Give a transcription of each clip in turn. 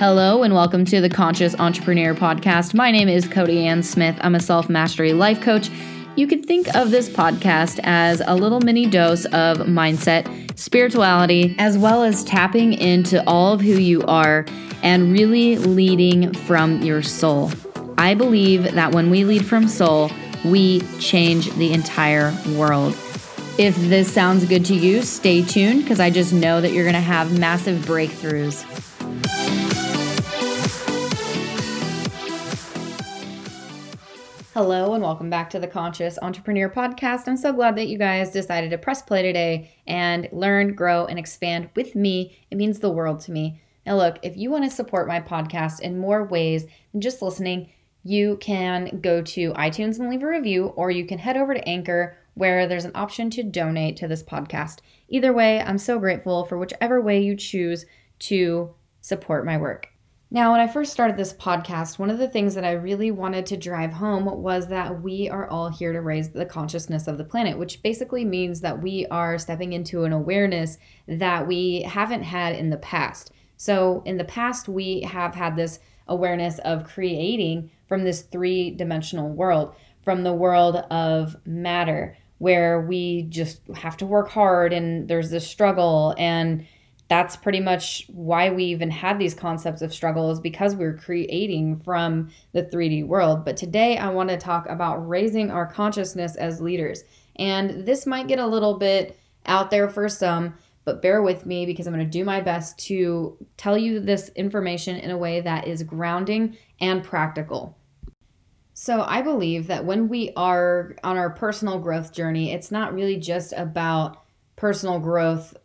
Hello, and welcome to the Conscious Entrepreneur Podcast. My name is Cody Ann Smith. I'm a self mastery life coach. You could think of this podcast as a little mini dose of mindset, spirituality, as well as tapping into all of who you are and really leading from your soul. I believe that when we lead from soul, we change the entire world. If this sounds good to you, stay tuned because I just know that you're going to have massive breakthroughs. Hello, and welcome back to the Conscious Entrepreneur Podcast. I'm so glad that you guys decided to press play today and learn, grow, and expand with me. It means the world to me. Now, look, if you want to support my podcast in more ways than just listening, you can go to iTunes and leave a review, or you can head over to Anchor where there's an option to donate to this podcast. Either way, I'm so grateful for whichever way you choose to support my work. Now, when I first started this podcast, one of the things that I really wanted to drive home was that we are all here to raise the consciousness of the planet, which basically means that we are stepping into an awareness that we haven't had in the past. So, in the past, we have had this awareness of creating from this three dimensional world, from the world of matter, where we just have to work hard and there's this struggle and that's pretty much why we even had these concepts of struggle is because we're creating from the 3D world. But today I want to talk about raising our consciousness as leaders. And this might get a little bit out there for some, but bear with me because I'm going to do my best to tell you this information in a way that is grounding and practical. So, I believe that when we are on our personal growth journey, it's not really just about personal growth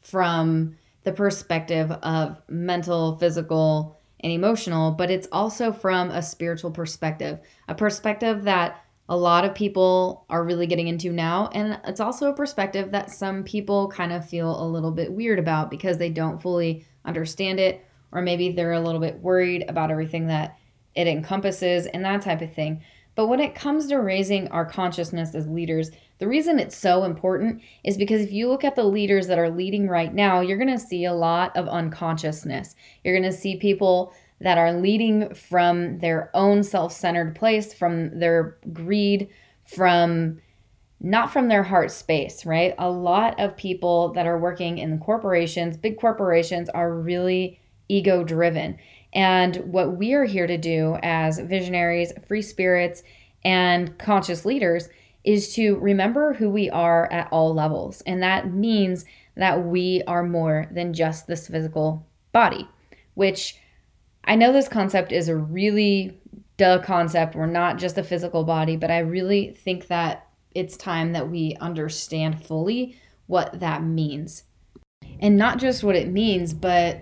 from the perspective of mental, physical, and emotional, but it's also from a spiritual perspective, a perspective that a lot of people are really getting into now. And it's also a perspective that some people kind of feel a little bit weird about because they don't fully understand it, or maybe they're a little bit worried about everything that it encompasses, and that type of thing. But when it comes to raising our consciousness as leaders, the reason it's so important is because if you look at the leaders that are leading right now, you're going to see a lot of unconsciousness. You're going to see people that are leading from their own self centered place, from their greed, from not from their heart space, right? A lot of people that are working in corporations, big corporations, are really ego driven. And what we are here to do as visionaries, free spirits, and conscious leaders is to remember who we are at all levels. And that means that we are more than just this physical body, which I know this concept is a really duh concept. We're not just a physical body, but I really think that it's time that we understand fully what that means. And not just what it means, but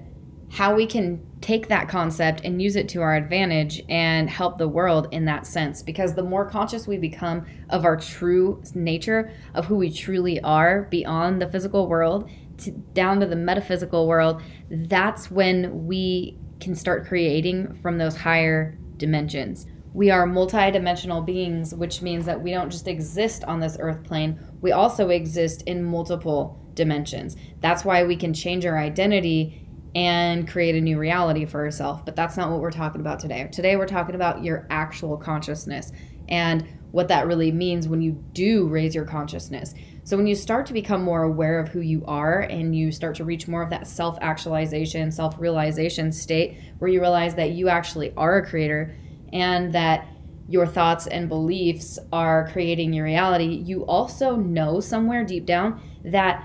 how we can take that concept and use it to our advantage and help the world in that sense. Because the more conscious we become of our true nature, of who we truly are beyond the physical world, to, down to the metaphysical world, that's when we can start creating from those higher dimensions. We are multidimensional beings, which means that we don't just exist on this earth plane, we also exist in multiple dimensions. That's why we can change our identity and create a new reality for herself. But that's not what we're talking about today. Today, we're talking about your actual consciousness and what that really means when you do raise your consciousness. So, when you start to become more aware of who you are and you start to reach more of that self actualization, self realization state where you realize that you actually are a creator and that your thoughts and beliefs are creating your reality, you also know somewhere deep down that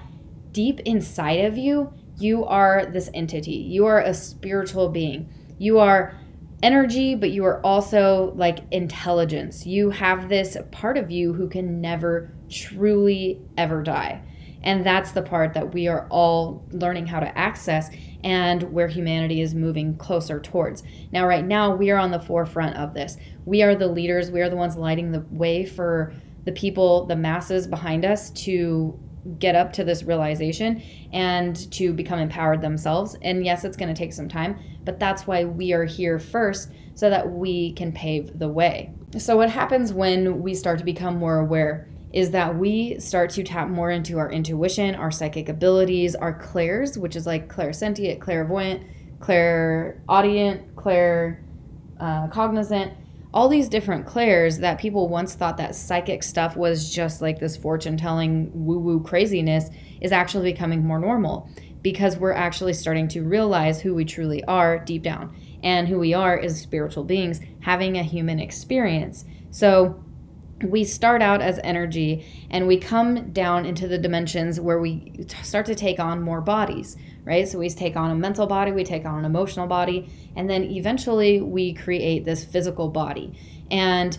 deep inside of you, you are this entity. You are a spiritual being. You are energy, but you are also like intelligence. You have this part of you who can never truly ever die. And that's the part that we are all learning how to access and where humanity is moving closer towards. Now, right now, we are on the forefront of this. We are the leaders, we are the ones lighting the way for the people, the masses behind us to get up to this realization and to become empowered themselves. And yes, it's going to take some time, but that's why we are here first so that we can pave the way. So, what happens when we start to become more aware is that we start to tap more into our intuition, our psychic abilities, our clairs, which is like clairsentient, clairvoyant, clair audient, clair uh, cognizant, all these different clairs that people once thought that psychic stuff was just like this fortune telling woo woo craziness is actually becoming more normal because we're actually starting to realize who we truly are deep down. And who we are is spiritual beings having a human experience. So we start out as energy and we come down into the dimensions where we start to take on more bodies, right? So we take on a mental body, we take on an emotional body, and then eventually we create this physical body. And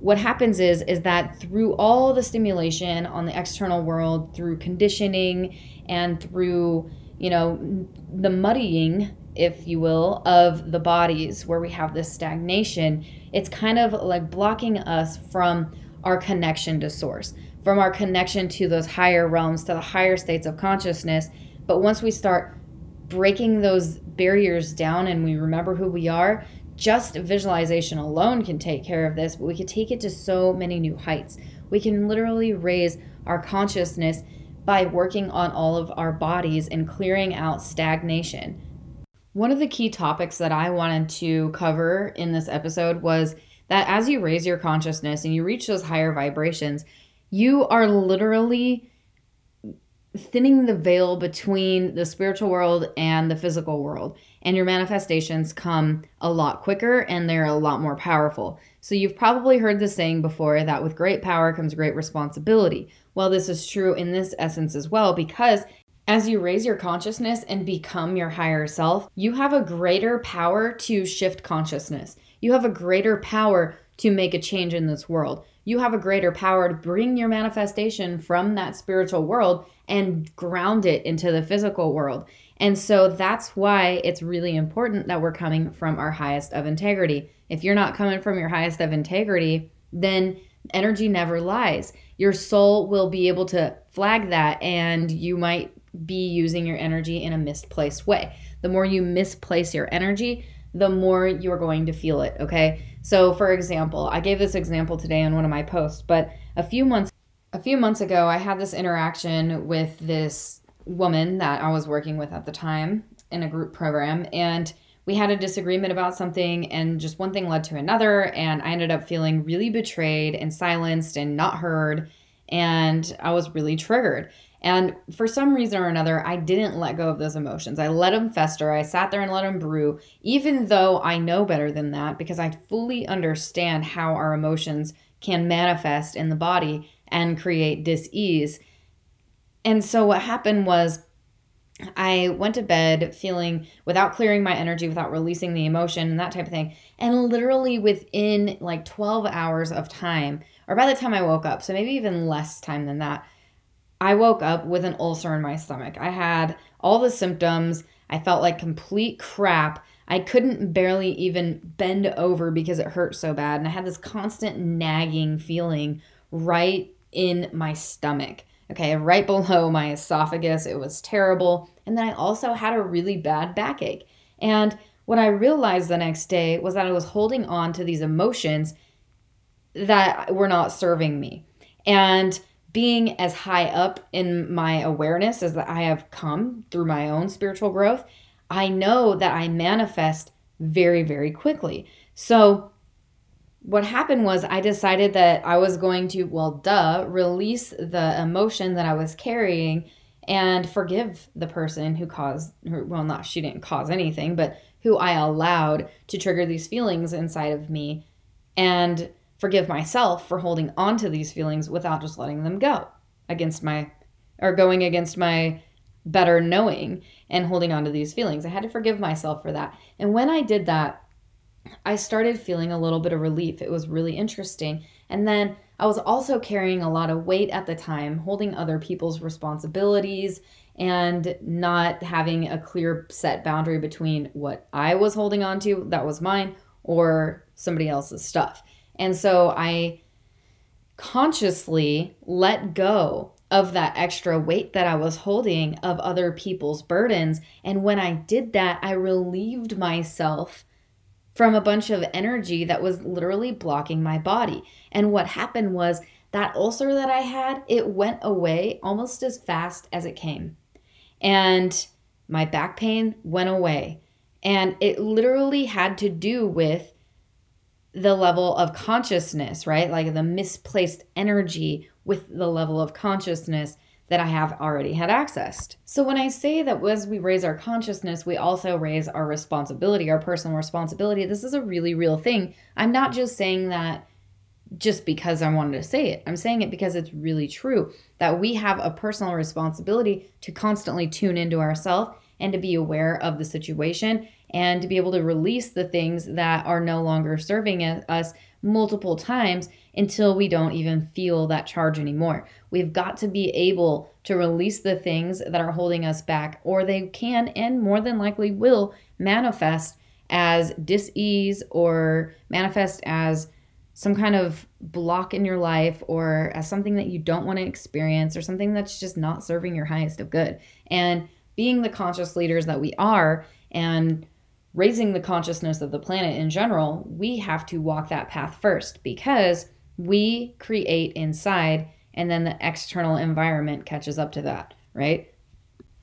what happens is is that through all the stimulation on the external world, through conditioning and through, you know, the muddying if you will, of the bodies where we have this stagnation, it's kind of like blocking us from our connection to source, from our connection to those higher realms, to the higher states of consciousness. But once we start breaking those barriers down and we remember who we are, just visualization alone can take care of this, but we can take it to so many new heights. We can literally raise our consciousness by working on all of our bodies and clearing out stagnation. One of the key topics that I wanted to cover in this episode was that as you raise your consciousness and you reach those higher vibrations, you are literally thinning the veil between the spiritual world and the physical world. And your manifestations come a lot quicker and they're a lot more powerful. So, you've probably heard the saying before that with great power comes great responsibility. Well, this is true in this essence as well because as you raise your consciousness and become your higher self, you have a greater power to shift consciousness. You have a greater power to make a change in this world. You have a greater power to bring your manifestation from that spiritual world and ground it into the physical world. And so that's why it's really important that we're coming from our highest of integrity. If you're not coming from your highest of integrity, then energy never lies. Your soul will be able to flag that, and you might be using your energy in a misplaced way. The more you misplace your energy, the more you're going to feel it, okay? So for example, I gave this example today on one of my posts, but a few months a few months ago I had this interaction with this woman that I was working with at the time in a group program and we had a disagreement about something and just one thing led to another and I ended up feeling really betrayed and silenced and not heard and I was really triggered. And for some reason or another, I didn't let go of those emotions. I let them fester. I sat there and let them brew, even though I know better than that because I fully understand how our emotions can manifest in the body and create dis-ease. And so what happened was I went to bed feeling without clearing my energy, without releasing the emotion and that type of thing. And literally within like 12 hours of time, or by the time I woke up, so maybe even less time than that, I woke up with an ulcer in my stomach. I had all the symptoms. I felt like complete crap. I couldn't barely even bend over because it hurt so bad. And I had this constant nagging feeling right in my stomach. Okay, right below my esophagus. It was terrible. And then I also had a really bad backache. And what I realized the next day was that I was holding on to these emotions that were not serving me. And being as high up in my awareness as that I have come through my own spiritual growth, I know that I manifest very, very quickly. So, what happened was I decided that I was going to, well, duh, release the emotion that I was carrying and forgive the person who caused well, not she didn't cause anything, but who I allowed to trigger these feelings inside of me. And forgive myself for holding on to these feelings without just letting them go against my or going against my better knowing and holding on to these feelings. I had to forgive myself for that. And when I did that, I started feeling a little bit of relief. It was really interesting. And then I was also carrying a lot of weight at the time, holding other people's responsibilities and not having a clear set boundary between what I was holding on to that was mine or somebody else's stuff. And so I consciously let go of that extra weight that I was holding of other people's burdens. And when I did that, I relieved myself from a bunch of energy that was literally blocking my body. And what happened was that ulcer that I had, it went away almost as fast as it came. And my back pain went away. And it literally had to do with the level of consciousness, right? Like the misplaced energy with the level of consciousness that I have already had accessed. So when I say that as we raise our consciousness, we also raise our responsibility, our personal responsibility, this is a really real thing. I'm not just saying that just because I wanted to say it. I'm saying it because it's really true that we have a personal responsibility to constantly tune into ourselves and to be aware of the situation and to be able to release the things that are no longer serving us multiple times until we don't even feel that charge anymore. We've got to be able to release the things that are holding us back, or they can and more than likely will manifest as dis-ease or manifest as some kind of block in your life or as something that you don't want to experience or something that's just not serving your highest of good. And being the conscious leaders that we are and raising the consciousness of the planet in general, we have to walk that path first because we create inside and then the external environment catches up to that, right?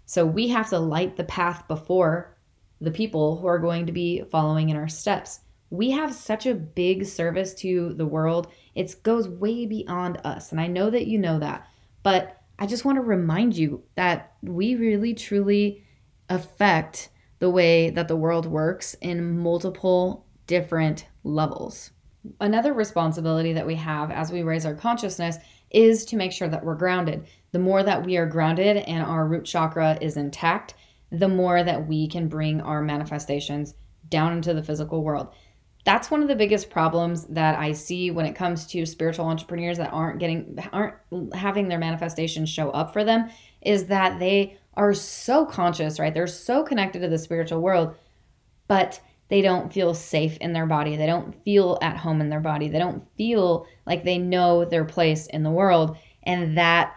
So we have to light the path before the people who are going to be following in our steps. We have such a big service to the world. It goes way beyond us. And I know that you know that. But I just want to remind you that we really truly affect the way that the world works in multiple different levels. Another responsibility that we have as we raise our consciousness is to make sure that we're grounded. The more that we are grounded and our root chakra is intact, the more that we can bring our manifestations down into the physical world. That's one of the biggest problems that I see when it comes to spiritual entrepreneurs that aren't getting aren't having their manifestations show up for them is that they are so conscious, right? They're so connected to the spiritual world, but they don't feel safe in their body. They don't feel at home in their body. They don't feel like they know their place in the world. And that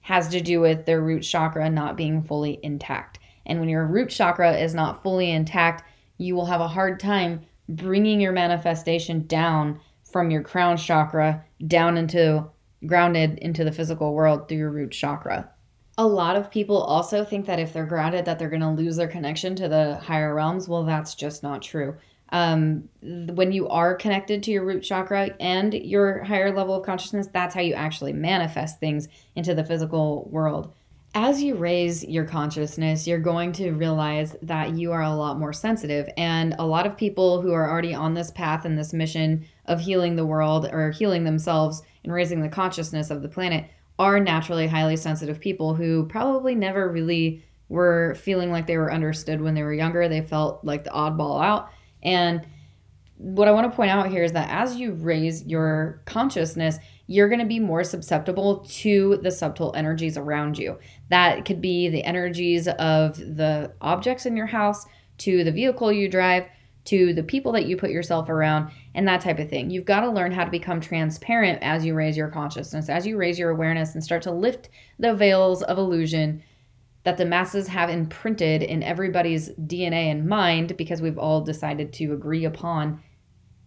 has to do with their root chakra not being fully intact. And when your root chakra is not fully intact, you will have a hard time bringing your manifestation down from your crown chakra down into grounded into the physical world through your root chakra. A lot of people also think that if they're grounded that they're going to lose their connection to the higher realms. Well that's just not true. Um, when you are connected to your root chakra and your higher level of consciousness that's how you actually manifest things into the physical world as you raise your consciousness, you're going to realize that you are a lot more sensitive. And a lot of people who are already on this path and this mission of healing the world or healing themselves and raising the consciousness of the planet are naturally highly sensitive people who probably never really were feeling like they were understood when they were younger. They felt like the oddball out. And what I want to point out here is that as you raise your consciousness, you're going to be more susceptible to the subtle energies around you. That could be the energies of the objects in your house, to the vehicle you drive, to the people that you put yourself around and that type of thing. You've got to learn how to become transparent as you raise your consciousness, as you raise your awareness and start to lift the veils of illusion that the masses have imprinted in everybody's DNA and mind because we've all decided to agree upon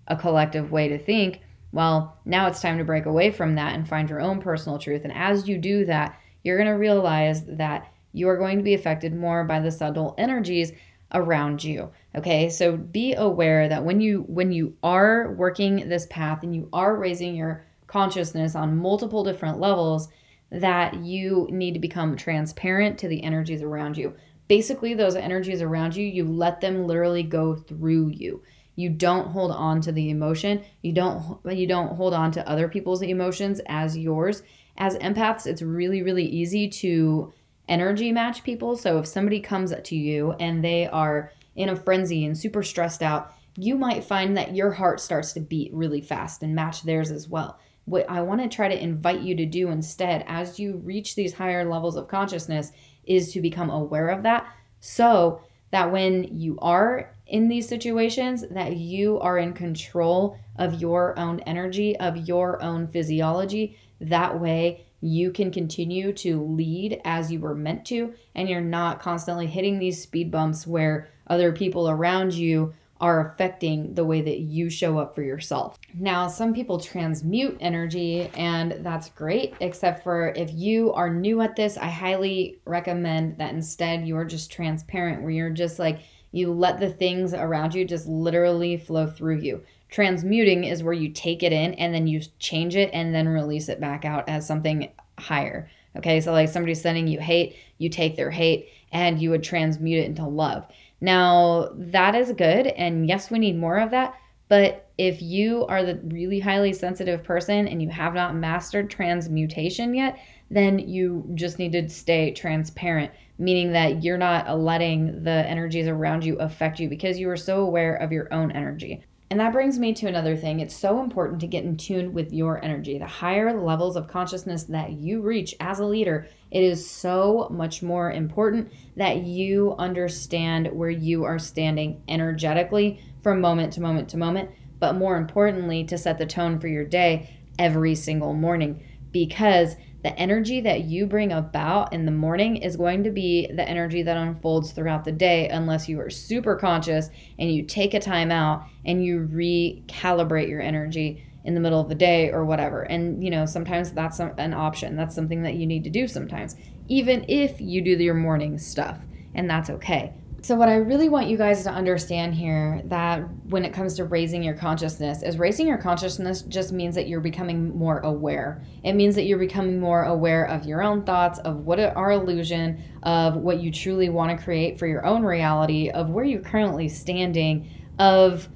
a collective way to think. Well, now it's time to break away from that and find your own personal truth. And as you do that, you're going to realize that you are going to be affected more by the subtle energies around you okay? So be aware that when you when you are working this path and you are raising your consciousness on multiple different levels that you need to become transparent to the energies around you. Basically those energies around you you let them literally go through you you don't hold on to the emotion you don't you don't hold on to other people's emotions as yours as empaths it's really really easy to energy match people. So if somebody comes to you and they are in a frenzy and super stressed out, you might find that your heart starts to beat really fast and match theirs as well. What I want to try to invite you to do instead as you reach these higher levels of consciousness is to become aware of that so that when you are in these situations that you are in control of your own energy, of your own physiology. That way you can continue to lead as you were meant to, and you're not constantly hitting these speed bumps where other people around you are affecting the way that you show up for yourself. Now, some people transmute energy, and that's great, except for if you are new at this, I highly recommend that instead you are just transparent, where you're just like, You let the things around you just literally flow through you. Transmuting is where you take it in and then you change it and then release it back out as something higher. Okay, so like somebody's sending you hate, you take their hate and you would transmute it into love. Now, that is good. And yes, we need more of that. But if you are the really highly sensitive person and you have not mastered transmutation yet, then you just need to stay transparent, meaning that you're not letting the energies around you affect you because you are so aware of your own energy. And that brings me to another thing. It's so important to get in tune with your energy. The higher levels of consciousness that you reach as a leader, it is so much more important that you understand where you are standing energetically from moment to moment to moment, but more importantly, to set the tone for your day every single morning because the energy that you bring about in the morning is going to be the energy that unfolds throughout the day unless you are super conscious and you take a time out and you recalibrate your energy in the middle of the day or whatever. And you know, sometimes that's an option. That's something that you need to do sometimes, even if you do your morning stuff, and that's okay. So, what I really want you guys to understand here that when it comes to raising your consciousness is raising your consciousness just means that you're becoming more aware. It means that you're becoming more aware of your own thoughts, of what are illusion, of what you truly want to create for your own reality, of where you're currently standing, of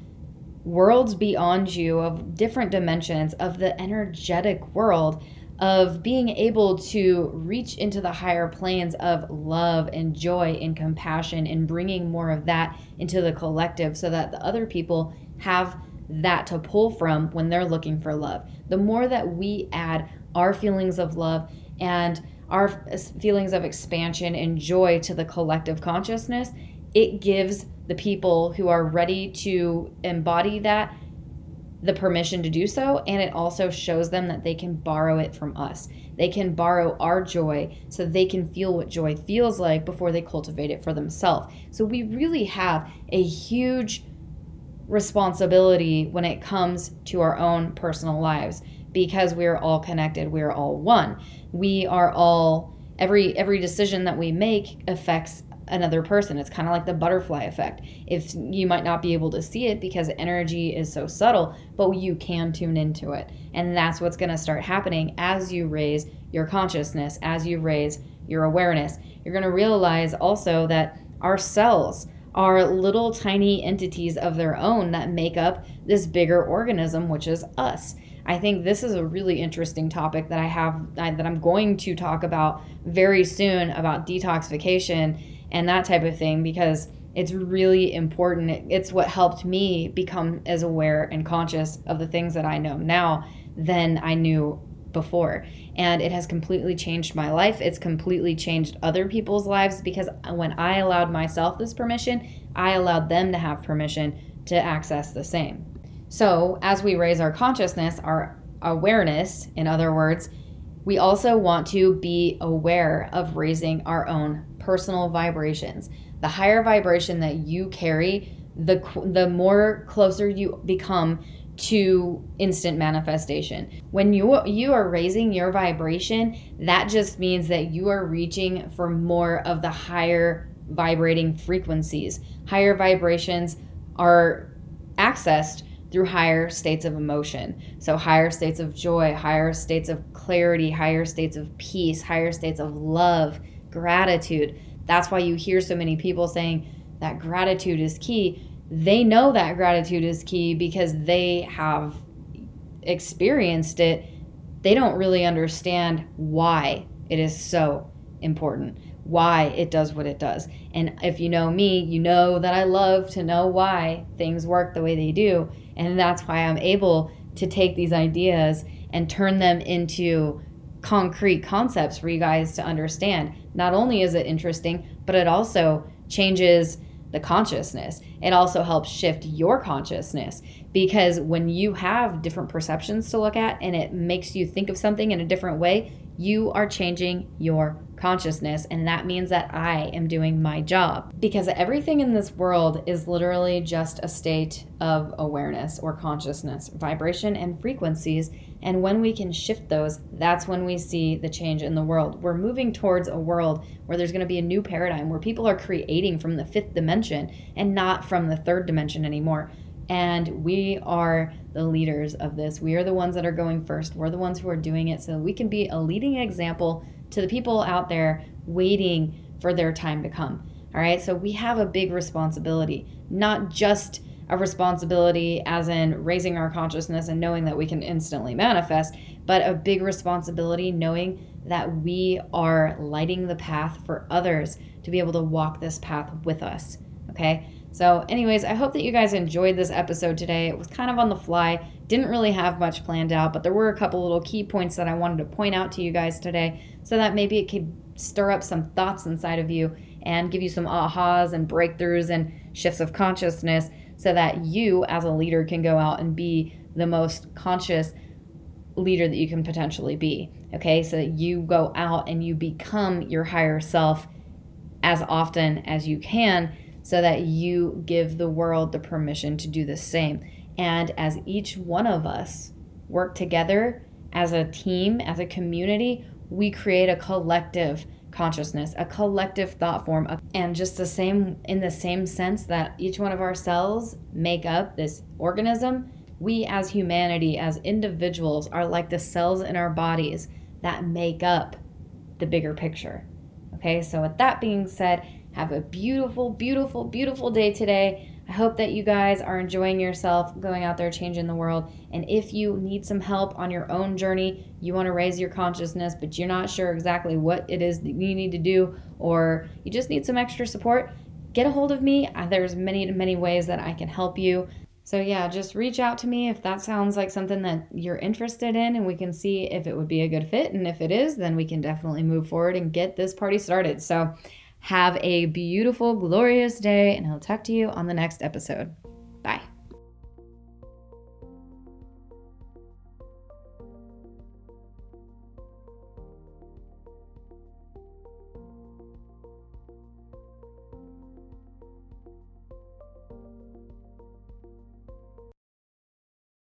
worlds beyond you, of different dimensions, of the energetic world of being able to reach into the higher planes of love and joy and compassion and bringing more of that into the collective so that the other people have that to pull from when they're looking for love. The more that we add our feelings of love and our feelings of expansion and joy to the collective consciousness, it gives the people who are ready to embody that the permission to do so and it also shows them that they can borrow it from us. They can borrow our joy so they can feel what joy feels like before they cultivate it for themselves. So we really have a huge responsibility when it comes to our own personal lives because we're all connected, we're all one. We are all every every decision that we make affects another person. It's kind of like the butterfly effect. If you might not be able to see it because energy is so subtle, but you can tune into it. And that's what's going to start happening as you raise your consciousness, as you raise your awareness. You're going to realize also that our cells are little tiny entities of their own that make up this bigger organism, which is us. I think this is a really interesting topic that I have that I'm going to talk about very soon about detoxification and that type of thing because it's really important. It's what helped me become as aware and conscious of the things that I know now than I knew before. And it has completely changed my life. It's completely changed other people's lives because when I allowed myself this permission, I allowed them to have permission to access the same. So, as we raise our consciousness, our awareness, in other words, we also want to be aware of raising our own personal vibrations. The higher vibration that you carry, the the more closer you become to instant manifestation. When you you are raising your vibration, that just means that you are reaching for more of the higher vibrating frequencies. Higher vibrations are accessed through higher states of emotion. So, higher states of joy, higher states of clarity, higher states of peace, higher states of love, gratitude. That's why you hear so many people saying that gratitude is key. They know that gratitude is key because they have experienced it. They don't really understand why it is so important, why it does what it does. And if you know me, you know that I love to know why things work the way they do. And that's why I'm able to take these ideas and turn them into concrete concepts for you guys to understand. Not only is it interesting, but it also changes the consciousness. It also helps shift your consciousness because when you have different perceptions to look at and it makes you think of something in a different way, you are changing your consciousness. And that means that I am doing my job because everything in this world is literally just a state of awareness or consciousness, vibration and frequencies. And when we can shift those, that's when we see the change in the world. We're moving towards a world where there's going to be a new paradigm where people are creating from the fifth dimension and not from the third dimension anymore. And we are the leaders of this. We are the ones that are going first. We're the ones who are doing it so we can be a leading example to the people out there waiting for their time to come. All right. So we have a big responsibility, not just a responsibility as in raising our consciousness and knowing that we can instantly manifest, but a big responsibility knowing that we are lighting the path for others to be able to walk this path with us. Okay. So, anyways, I hope that you guys enjoyed this episode today. It was kind of on the fly, didn't really have much planned out, but there were a couple little key points that I wanted to point out to you guys today so that maybe it could stir up some thoughts inside of you and give you some ahas and breakthroughs and shifts of consciousness so that you, as a leader, can go out and be the most conscious leader that you can potentially be. Okay, so that you go out and you become your higher self as often as you can so that you give the world the permission to do the same. And as each one of us work together as a team, as a community, we create a collective consciousness, a collective thought form. And just the same, in the same sense that each one of our cells make up this organism, we as humanity, as individuals, are like the cells in our bodies that make up the bigger picture. Okay, so with that being said, have a beautiful, beautiful, beautiful day today. I hope that you guys are enjoying yourself, going out there, changing the world. And if you need some help on your own journey, you want to raise your consciousness, but you're not sure exactly what it is that you need to do, or you just need some extra support, get a hold of me. There's many, many ways that I can help you. So, yeah, just reach out to me if that sounds like something that you're interested in, and we can see if it would be a good fit. And if it is, then we can definitely move forward and get this party started. So, have a beautiful, glorious day, and I'll talk to you on the next episode.